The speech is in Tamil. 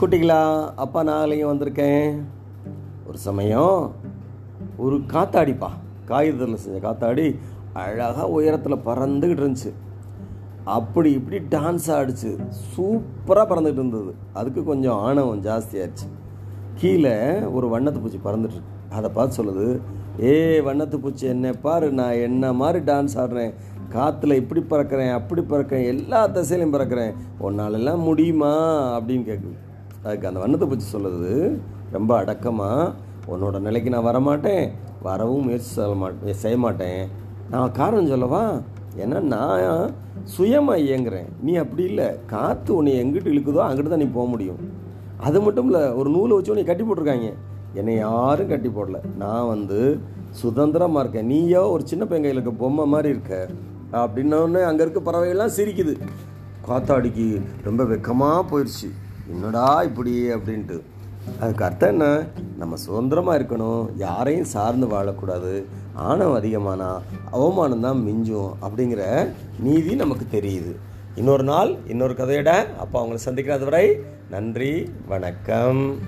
குட்டிகளா அப்பா நாளையும் வந்திருக்கேன். ஒரு சமயம் ஒரு காத்தாடிப்பா காகிதத்தில் செஞ்ச காத்தாடி அழகாக உயரத்தில் பறந்துக்கிட்டு இருந்துச்சு. அப்படி இப்படி டான்ஸ் ஆடிச்சு. சூப்பராக பறந்துகிட்டு இருந்தது. அதுக்கு கொஞ்சம் ஆணவம் ஜாஸ்தியாகிடுச்சு கீழே ஒரு வண்ணத்து பூச்சி பறந்துட்டுருக்கு அதை பார்த்து சொல்லுது ஏ வண்ணத்து பூச்சி என்ன பாரு. நான் என்ன மாதிரி டான்ஸ் ஆடுறேன்? காற்றுல இப்படி பறக்கிறேன் அப்படி பறக்கிறேன் எல்லா திசையிலையும் பறக்கிறேன். உன்னாலெல்லாம் முடியுமா? அப்படின்னு கேட்குது அதுக்கு அந்த வண்ணத்தை பற்றி சொல்லுது. ரொம்ப அடக்கமாக உன்னோட நிலைக்கு நான் வரமாட்டேன். வரவும் முயற்சி செய்ய மாட்டேன் செய்ய மாட்டேன். நான் காரணம் சொல்லவா? ஏன்னா நான் சுயமாக இயங்குறேன். நீ அப்படி இல்லை. காற்று உன்னை எங்கிட்டு இழுக்குதோ அங்கிட்டு தான் நீ போக முடியும். அது மட்டும் இல்லை ஒரு நூலை வச்சு உன்னை கட்டி போட்டிருக்காங்க. என்னை யாரும் கட்டி போடல. நான் வந்து சுதந்திரமாக இருக்கேன். நீயோ ஒரு சின்ன பையன் கையில் இருக்க பொம்மை மாதிரி இருக்க. அப்படின்னோடனே அங்கே இருக்க பறவைகள்லாம் சிரிக்குது. காத்தாடிக்கு ரொம்ப வெக்கமாக போயிடுச்சு என்னடா இப்படி அப்படின்ட்டு. அதுக்கு அர்த்தம் என்ன? நம்ம சுதந்திரமாக இருக்கணும். யாரையும் சார்ந்து வாழக்கூடாது. ஆணவம் அதிகமானா அவமானம் தான் மிஞ்சும் அப்படிங்கிற நீதி நமக்கு தெரியுது. இன்னொரு நாள் இன்னொரு கதையோட அப்போ அவங்களை சந்திக்கிறது வரை நன்றி வணக்கம்.